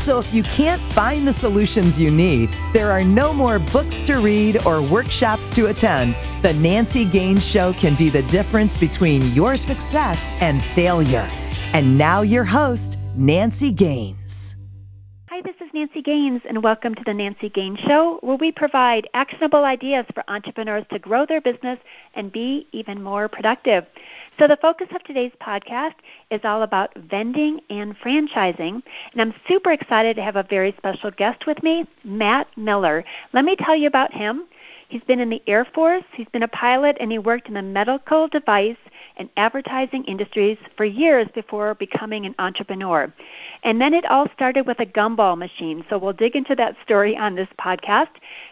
So if you can't find the solutions you need, there are no more books to read or workshops to attend. The Nancy Gaines Show can be the difference between your success and failure. And now your host, Nancy Gaines. Nancy Gaines, and welcome to the Nancy Gaines Show, where we provide actionable ideas for entrepreneurs to grow their business and be even more productive. So, the focus of today's podcast is all about vending and franchising, and I'm super excited to have a very special guest with me, Matt Miller. Let me tell you about him. He's been in the Air Force, he's been a pilot, and he worked in the medical device and advertising industries for years before becoming an entrepreneur. And then it all started with a gumball machine. So we'll dig into that story on this podcast.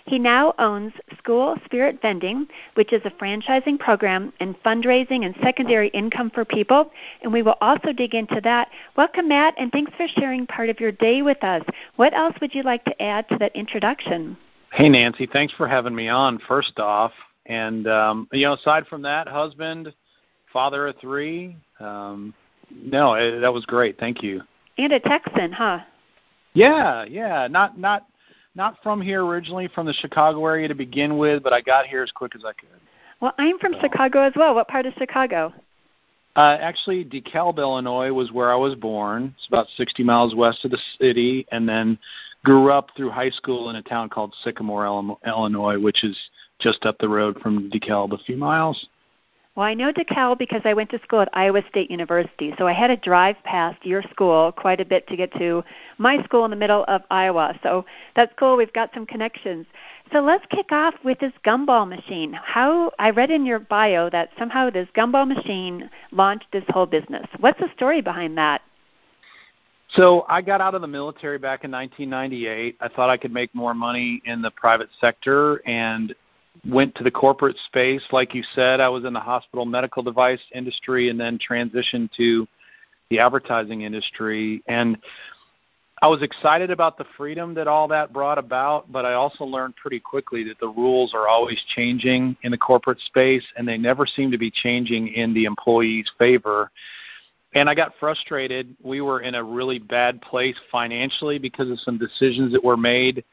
He now owns School Spirit Vending, which is a franchising program and fundraising and secondary income for people. And we will also dig into that. Welcome, Matt, and thanks for sharing part of your day with us. What else would you like to add to that introduction? Hey, Nancy. Thanks for having me on, first off. And, um, you know, aside from that, husband, father of three. Um, no, it, that was great. Thank you. And a Texan, huh? Yeah, yeah. Not not not from here originally, from the Chicago area to begin with, but I got here as quick as I could. Well, I'm from so. Chicago as well. What part of Chicago? Uh, actually, DeKalb, Illinois, was where I was born. It's about 60 miles west of the city, and then grew up through high school in a town called Sycamore, Illinois, which is just up the road from DeKalb a few miles. Well, I know DeKalb because I went to school at Iowa State University, so I had to drive past your school quite a bit to get to my school in the middle of Iowa. So that's cool. We've got some connections. So let's kick off with this gumball machine. How I read in your bio that somehow this gumball machine launched this whole business. What's the story behind that? So I got out of the military back in 1998. I thought I could make more money in the private sector and went to the corporate space. Like you said, I was in the hospital medical device industry and then transitioned to the advertising industry. And I was excited about the freedom that all that brought about, but I also learned pretty quickly that the rules are always changing in the corporate space and they never seem to be changing in the employee's favor. And I got frustrated. We were in a really bad place financially because of some decisions that were made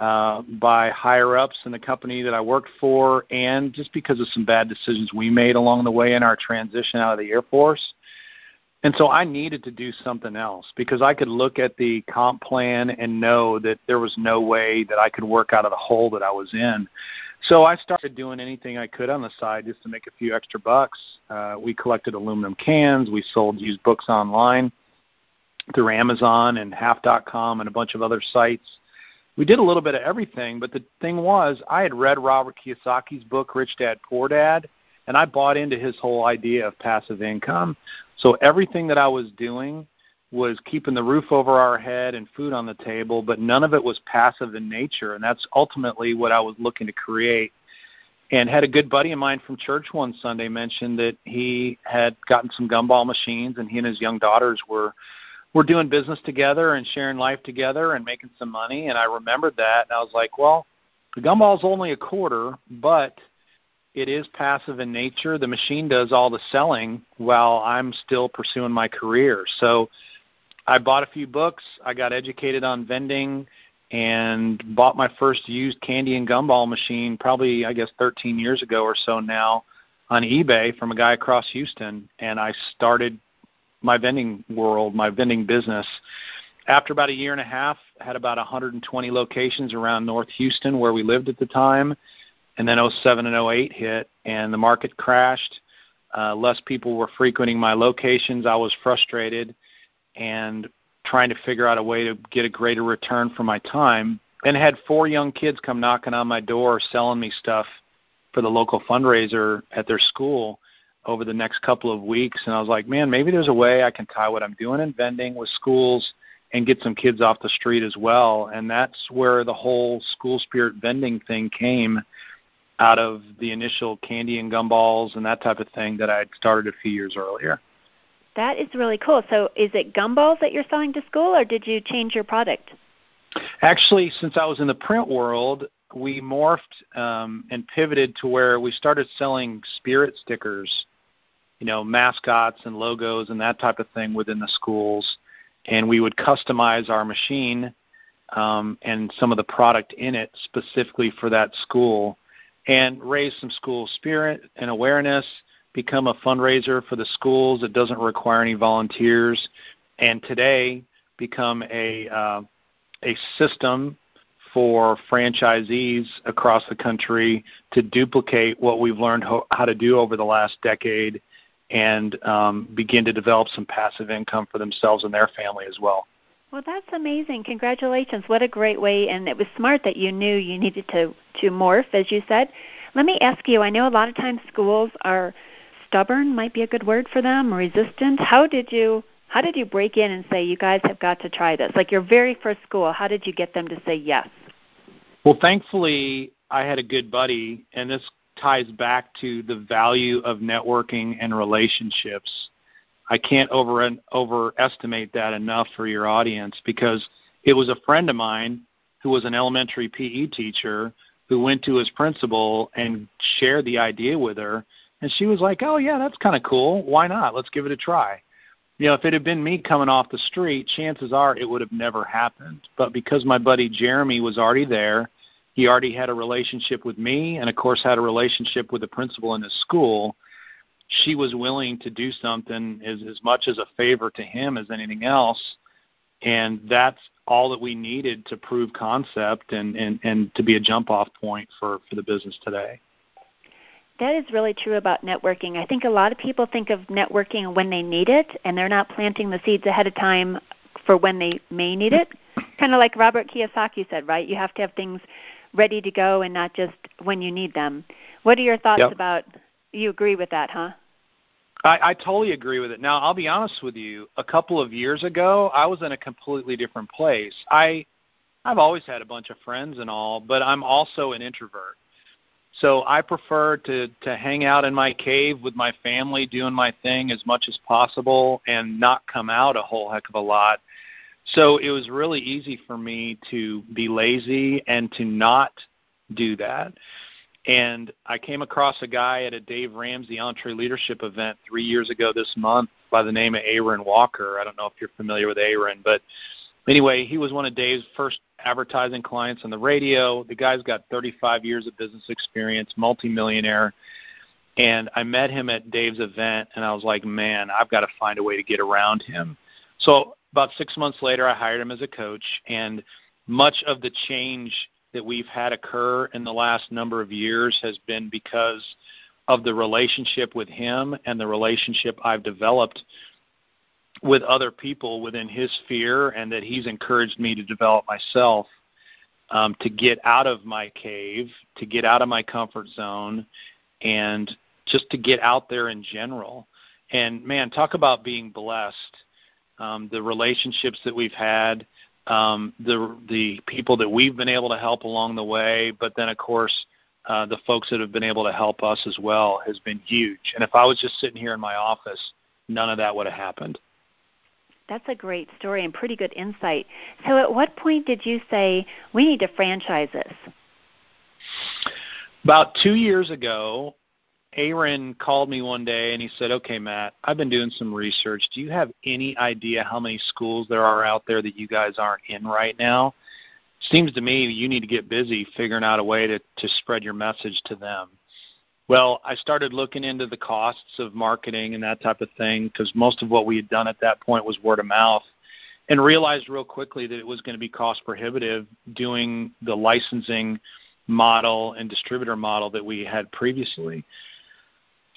uh, by higher ups in the company that I worked for, and just because of some bad decisions we made along the way in our transition out of the Air Force. And so I needed to do something else because I could look at the comp plan and know that there was no way that I could work out of the hole that I was in. So I started doing anything I could on the side just to make a few extra bucks. Uh, we collected aluminum cans. We sold used books online through Amazon and Half.com and a bunch of other sites we did a little bit of everything, but the thing was, I had read Robert Kiyosaki's book Rich Dad Poor Dad, and I bought into his whole idea of passive income. So everything that I was doing was keeping the roof over our head and food on the table, but none of it was passive in nature, and that's ultimately what I was looking to create. And had a good buddy of mine from church one Sunday mentioned that he had gotten some gumball machines, and he and his young daughters were we're doing business together and sharing life together and making some money. And I remembered that, and I was like, well, the gumball's only a quarter, but it is passive in nature. The machine does all the selling while I'm still pursuing my career. So I bought a few books. I got educated on vending and bought my first used candy and gumball machine probably I guess 13 years ago or so now on eBay from a guy across Houston and I started my vending world, my vending business. After about a year and a half, had about 120 locations around North Houston where we lived at the time, and then 07 and 08 hit, and the market crashed. Uh, less people were frequenting my locations. I was frustrated and trying to figure out a way to get a greater return for my time. And had four young kids come knocking on my door selling me stuff for the local fundraiser at their school over the next couple of weeks and I was like, man, maybe there's a way I can tie what I'm doing in vending with schools and get some kids off the street as well. And that's where the whole school spirit vending thing came out of the initial candy and gumballs and that type of thing that I had started a few years earlier. That is really cool. So, is it gumballs that you're selling to school, or did you change your product? Actually, since I was in the print world, we morphed um, and pivoted to where we started selling spirit stickers, you know, mascots and logos and that type of thing within the schools. And we would customize our machine um, and some of the product in it specifically for that school and raise some school spirit and awareness, become a fundraiser for the schools that doesn't require any volunteers, and today become a uh, a system for franchisees across the country to duplicate what we've learned ho- how to do over the last decade and um, begin to develop some passive income for themselves and their family as well. Well, that's amazing. Congratulations. What a great way and it was smart that you knew you needed to to morph as you said. Let me ask you, I know a lot of times schools are stubborn might be a good word for them, resistant. How did you how did you break in and say you guys have got to try this? Like your very first school, how did you get them to say yes? Well, thankfully, I had a good buddy, and this ties back to the value of networking and relationships. I can't over overestimate that enough for your audience because it was a friend of mine who was an elementary PE teacher who went to his principal and shared the idea with her and she was like, "Oh yeah, that's kind of cool. Why not? Let's give it a try." You know, if it had been me coming off the street, chances are it would have never happened. But because my buddy Jeremy was already there, he already had a relationship with me and of course had a relationship with the principal in his school she was willing to do something as as much as a favor to him as anything else and that's all that we needed to prove concept and and and to be a jump off point for for the business today that is really true about networking. I think a lot of people think of networking when they need it, and they're not planting the seeds ahead of time for when they may need it. Kind of like Robert Kiyosaki said, right? You have to have things ready to go and not just when you need them. What are your thoughts yep. about? You agree with that, huh? I, I totally agree with it. Now, I'll be honest with you. A couple of years ago, I was in a completely different place. I, I've always had a bunch of friends and all, but I'm also an introvert. So I prefer to to hang out in my cave with my family, doing my thing as much as possible, and not come out a whole heck of a lot so it was really easy for me to be lazy and to not do that. And I came across a guy at a Dave Ramsey EntreLeadership event three years ago this month by the name of Aaron Walker. I don't know if you're familiar with Aaron, but anyway, he was one of Dave's first advertising clients on the radio. The guy's got 35 years of business experience, multimillionaire. And I met him at Dave's event, and I was like, man, I've got to find a way to get around him. So about six months later, I hired him as a coach, and much of the change that we've had occur in the last number of years has been because of the relationship with him and the relationship I've developed with other people within his sphere, and that he's encouraged me to develop myself um, to get out of my cave, to get out of my comfort zone, and just to get out there in general. And man, talk about being blessed um, the relationships that we've had, um, the the people that we've been able to help along the way, but then of course uh, the folks that have been able to help us as well has been huge. And if I was just sitting here in my office, none of that would have happened. That's a great story and pretty good insight. So, at what point did you say we need to franchise this? About two years ago, Aaron called me one day and he said, "Okay, Matt, I've been doing some research. Do you have any idea how many schools there are out there that you guys aren't in right now? Seems to me you need to get busy figuring out a way to to spread your message to them." Well, I started looking into the costs of marketing and that type of thing because most of what we had done at that point was word of mouth and realized real quickly that it was going to be cost prohibitive doing the licensing model and distributor model that we had previously.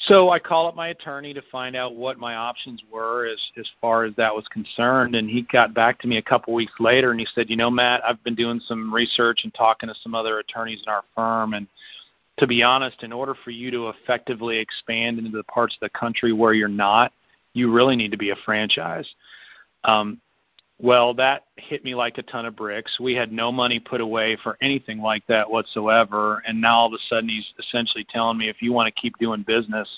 So I call up my attorney to find out what my options were as as far as that was concerned, and he got back to me a couple weeks later, and he said, "You know, Matt, I've been doing some research and talking to some other attorneys in our firm, and to be honest, in order for you to effectively expand into the parts of the country where you're not, you really need to be a franchise." Um, well, that hit me like a ton of bricks. We had no money put away for anything like that whatsoever. And now all of a sudden he's essentially telling me if you want to keep doing business,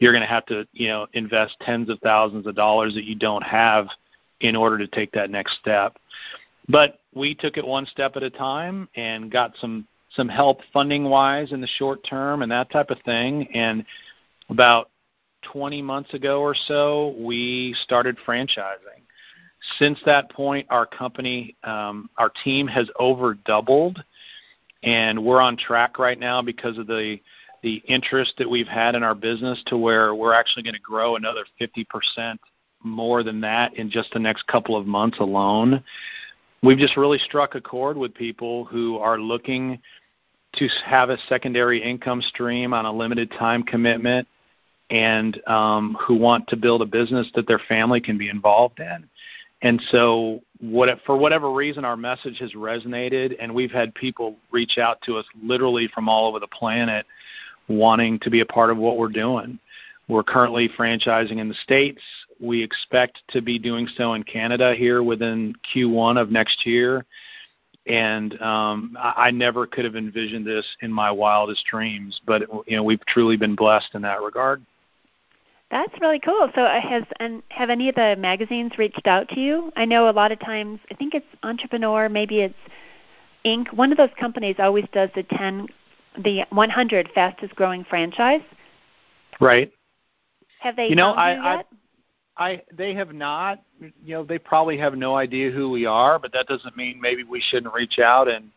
you're going to have to you know invest tens of thousands of dollars that you don't have in order to take that next step. But we took it one step at a time and got some some help funding wise in the short term and that type of thing. And about 20 months ago or so, we started franchising. Since that point, our company, um, our team has over doubled, and we're on track right now because of the the interest that we've had in our business to where we're actually going to grow another 50% more than that in just the next couple of months alone. We've just really struck a chord with people who are looking to have a secondary income stream on a limited time commitment and um, who want to build a business that their family can be involved in. And so, what, for whatever reason, our message has resonated, and we've had people reach out to us literally from all over the planet wanting to be a part of what we're doing. We're currently franchising in the States. We expect to be doing so in Canada here within Q1 of next year. And um, I, I never could have envisioned this in my wildest dreams, but you know we've truly been blessed in that regard. That's really cool. So, uh, has and have any of the magazines reached out to you? I know a lot of times. I think it's Entrepreneur, maybe it's Inc. One of those companies always does the ten, the 100 fastest growing franchise. Right. Have they you know, I, you I, I, they have not. You know, they probably have no idea who we are, but that doesn't mean maybe we shouldn't reach out and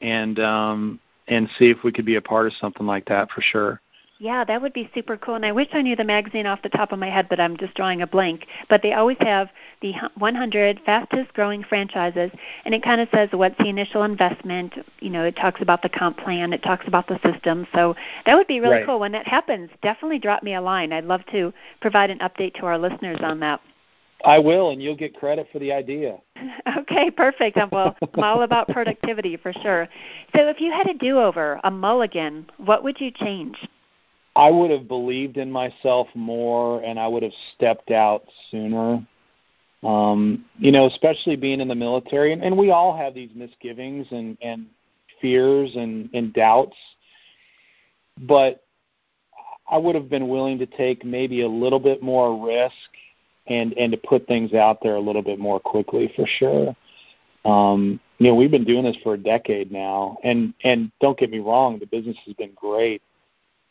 and um and see if we could be a part of something like that for sure. Yeah, that would be super cool. And I wish I knew the magazine off the top of my head, but I'm just drawing a blank. But they always have the 100 fastest growing franchises, and it kind of says what's the initial investment. You know, it talks about the comp plan, it talks about the system. So that would be really right. cool. When that happens, definitely drop me a line. I'd love to provide an update to our listeners on that. I will, and you'll get credit for the idea. okay, perfect. Well, I'm all about productivity for sure. So, if you had a do-over, a mulligan, what would you change? I would have believed in myself more and I would have stepped out sooner. Um, you know, especially being in the military and, and we all have these misgivings and, and fears and, and doubts. But I would have been willing to take maybe a little bit more risk and and to put things out there a little bit more quickly for sure. Um, you know, we've been doing this for a decade now, and and don't get me wrong, the business has been great,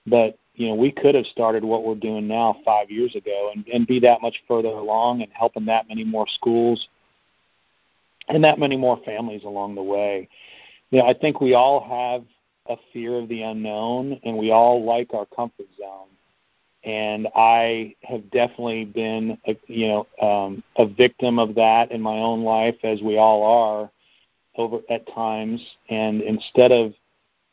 but you know, we could have started what we're doing now five years ago and, and be that much further along and helping that many more schools and that many more families along the way. You know, I think we all have a fear of the unknown and we all like our comfort zone. And I have definitely been, a, you know, um, a victim of that in my own life, as we all are, over at times. And instead of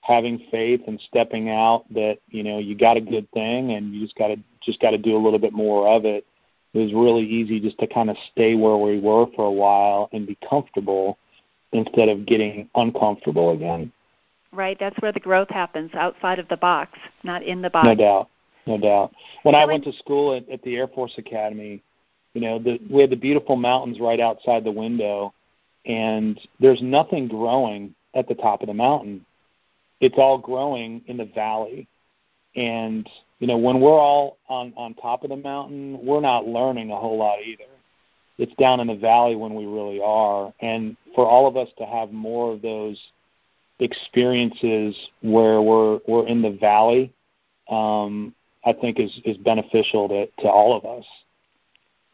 having faith and stepping out that you know you got a good thing and you just got to just got to do a little bit more of it. It was really easy just to kind of stay where we were for a while and be comfortable instead of getting uncomfortable again. Right, that's where the growth happens outside of the box, not in the box. No doubt, no doubt. When I went to school at, at the Air Force Academy, you know, the, we had the beautiful mountains right outside the window, and there's nothing growing at the top of the mountain it's all growing in the valley. And you know, when we're all on on top of the mountain, we're not learning a whole lot either. It's down in the valley when we really are. And for all of us to have more of those experiences where we're we're in the valley, um, I think is is beneficial to to all of us,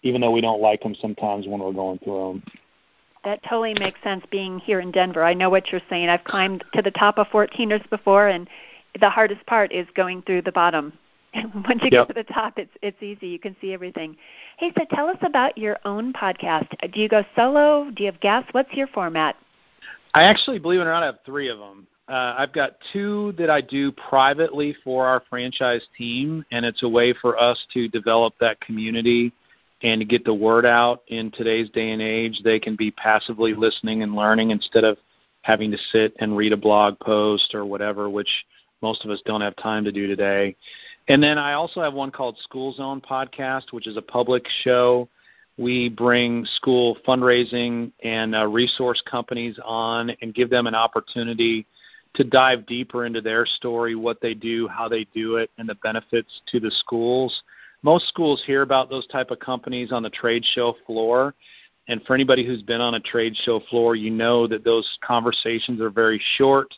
even though we don't like them sometimes when we're going through them. That totally makes sense being here in Denver. I know what you're saying. I've climbed to the top of 14ers before, and the hardest part is going through the bottom. Once you yep. get to the top, it's it's easy. You can see everything. Hey, so tell us about your own podcast. Do you go solo? Do you have guests? What's your format? I actually, believe it or not, I have three of them. Uh, I've got two that I do privately for our franchise team, and it's a way for us to develop that community and to get the word out in today's day and age, they can be passively listening and learning instead of having to sit and read a blog post or whatever, which most of us don't have time to do today. And then I also have one called School Zone Podcast, which is a public show. We bring school fundraising and uh, resource companies on and give them an opportunity to dive deeper into their story, what they do, how they do it, and the benefits to the schools. Most schools hear about those type of companies on the trade show floor, and for anybody who's been on a trade show floor, you know that those conversations are very short,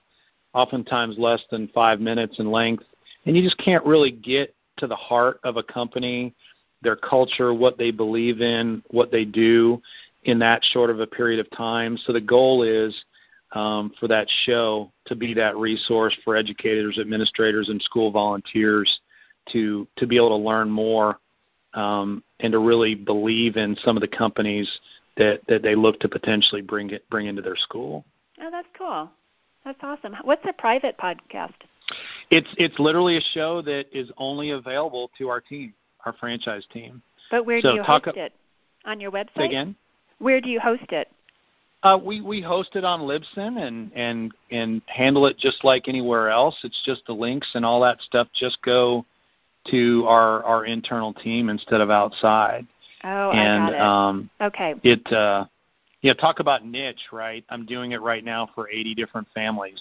oftentimes less than five minutes in length, and you just can't really get to the heart of a company, their culture, what they believe in, what they do in that short of a period of time. So the goal is um, for that show to be that resource for educators, administrators, and school volunteers to to be able to learn more um, and to really believe in some of the companies that that they look to potentially bring it bring into their school. Oh, that's cool. That's awesome. What's a private podcast? It's it's literally a show that is only available to our team, our franchise team. But where so do you host it? On your website? again. Where do you host it? Uh, we we host it on Libsyn and and and handle it just like anywhere else. It's just the links and all that stuff just go to our our internal team instead of outside. Oh, and I got it. um, okay. It uh, yeah, talk about niche, right? I'm doing it right now for 80 different families.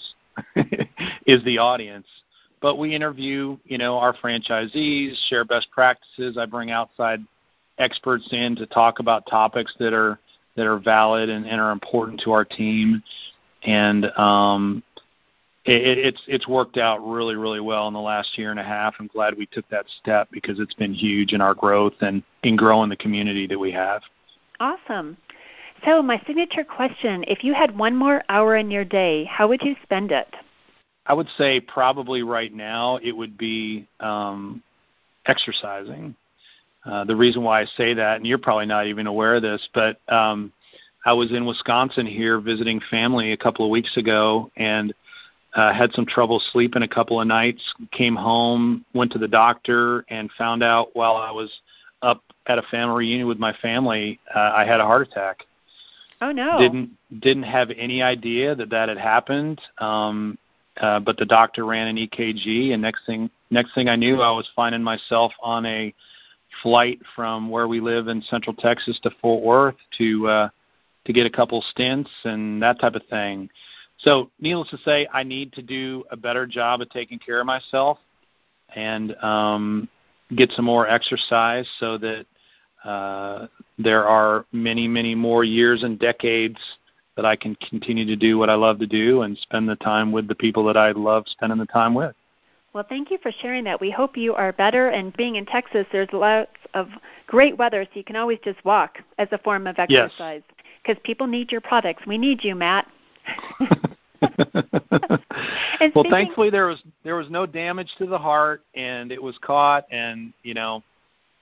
is the audience, but we interview you know our franchisees, share best practices. I bring outside experts in to talk about topics that are that are valid and, and are important to our team. And um, it's it's worked out really really well in the last year and a half. I'm glad we took that step because it's been huge in our growth and in growing the community that we have. Awesome. So my signature question: If you had one more hour in your day, how would you spend it? I would say probably right now it would be um, exercising. Uh, the reason why I say that, and you're probably not even aware of this, but um, I was in Wisconsin here visiting family a couple of weeks ago and uh, had some trouble sleeping a couple of nights. Came home, went to the doctor, and found out while I was up at a family reunion with my family, uh, I had a heart attack. Oh no! Didn't didn't have any idea that that had happened. Um, uh, but the doctor ran an EKG, and next thing next thing I knew, I was finding myself on a flight from where we live in Central Texas to Fort Worth to uh, to get a couple stints and that type of thing. So, needless to say, I need to do a better job of taking care of myself and um, get some more exercise so that uh, there are many, many more years and decades that I can continue to do what I love to do and spend the time with the people that I love spending the time with. Well, thank you for sharing that. We hope you are better. And being in Texas, there's lots of great weather, so you can always just walk as a form of exercise. Because yes. people need your products. We need you, Matt. well, thankfully there was there was no damage to the heart, and it was caught. And you know,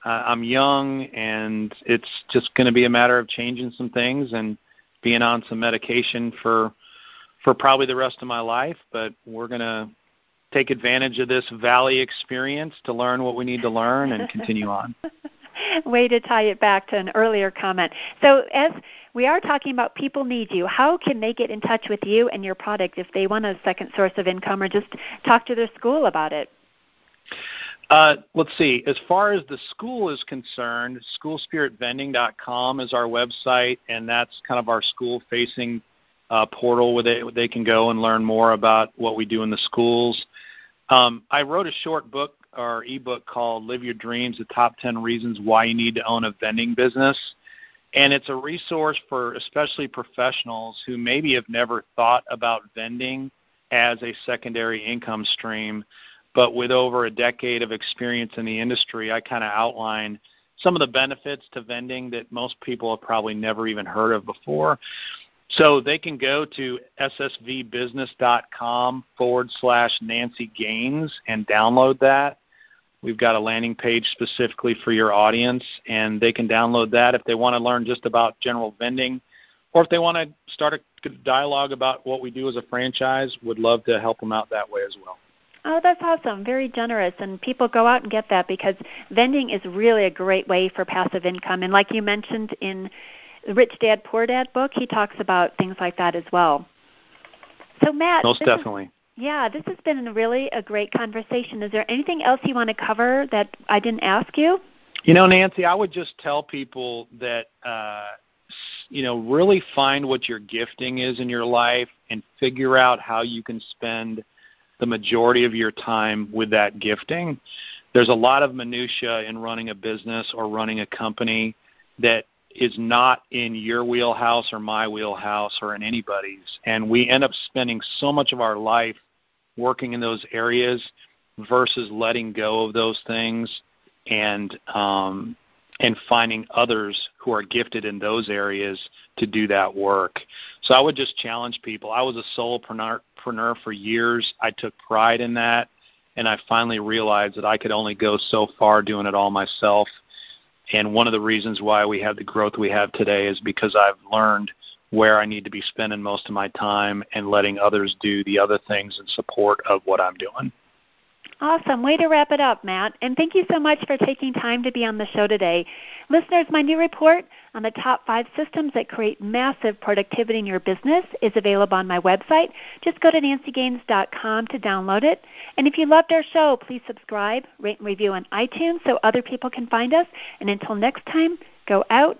uh, I'm young, and it's just going to be a matter of changing some things and being on some medication for for probably the rest of my life. But we're going to take advantage of this valley experience to learn what we need to learn and continue on. Way to tie it back to an earlier comment. So, as we are talking about people need you, how can they get in touch with you and your product if they want a second source of income or just talk to their school about it? Uh, let's see. As far as the school is concerned, schoolspiritvending.com is our website, and that's kind of our school facing uh, portal where they, they can go and learn more about what we do in the schools. Um, I wrote a short book or ebook called Live Your Dreams The Top 10 Reasons Why You Need to Own a Vending Business. And it's a resource for especially professionals who maybe have never thought about vending as a secondary income stream. But with over a decade of experience in the industry, I kind of outline some of the benefits to vending that most people have probably never even heard of before. So they can go to ssvbusiness.com forward slash Nancy Gaines and download that. We've got a landing page specifically for your audience, and they can download that if they want to learn just about general vending, or if they want to start a dialogue about what we do as a franchise. Would love to help them out that way as well. Oh, that's awesome. Very generous. And people go out and get that because vending is really a great way for passive income. And like you mentioned in the Rich Dad Poor Dad book, he talks about things like that as well. So, Matt, most definitely. Is, yeah, this has been really a great conversation. Is there anything else you want to cover that I didn't ask you? You know, Nancy, I would just tell people that uh, you know, really find what your gifting is in your life and figure out how you can spend the majority of your time with that gifting. There's a lot of minutia in running a business or running a company that is not in your wheelhouse or my wheelhouse or in anybody's and we end up spending so much of our life working in those areas versus letting go of those things and um, and finding others who are gifted in those areas to do that work. So I would just challenge people. I was a solopreneur for years. I took pride in that, and I finally realized that I could only go so far doing it all myself. And one of the reasons why we have the growth we have today is because I've learned where I need to be spending most of my time and letting others do the other things in support of what I'm doing. Awesome. Way to wrap it up, Matt. And thank you so much for taking time to be on the show today. Listeners, my new report on the top five systems that create massive productivity in your business is available on my website. Just go to nancygaines.com to download it. And if you loved our show, please subscribe, rate, and review on iTunes so other people can find us. And until next time, Go out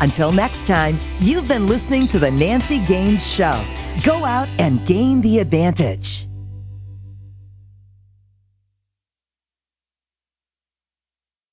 Until next time, you've been listening to The Nancy Gaines Show. Go out and gain the advantage.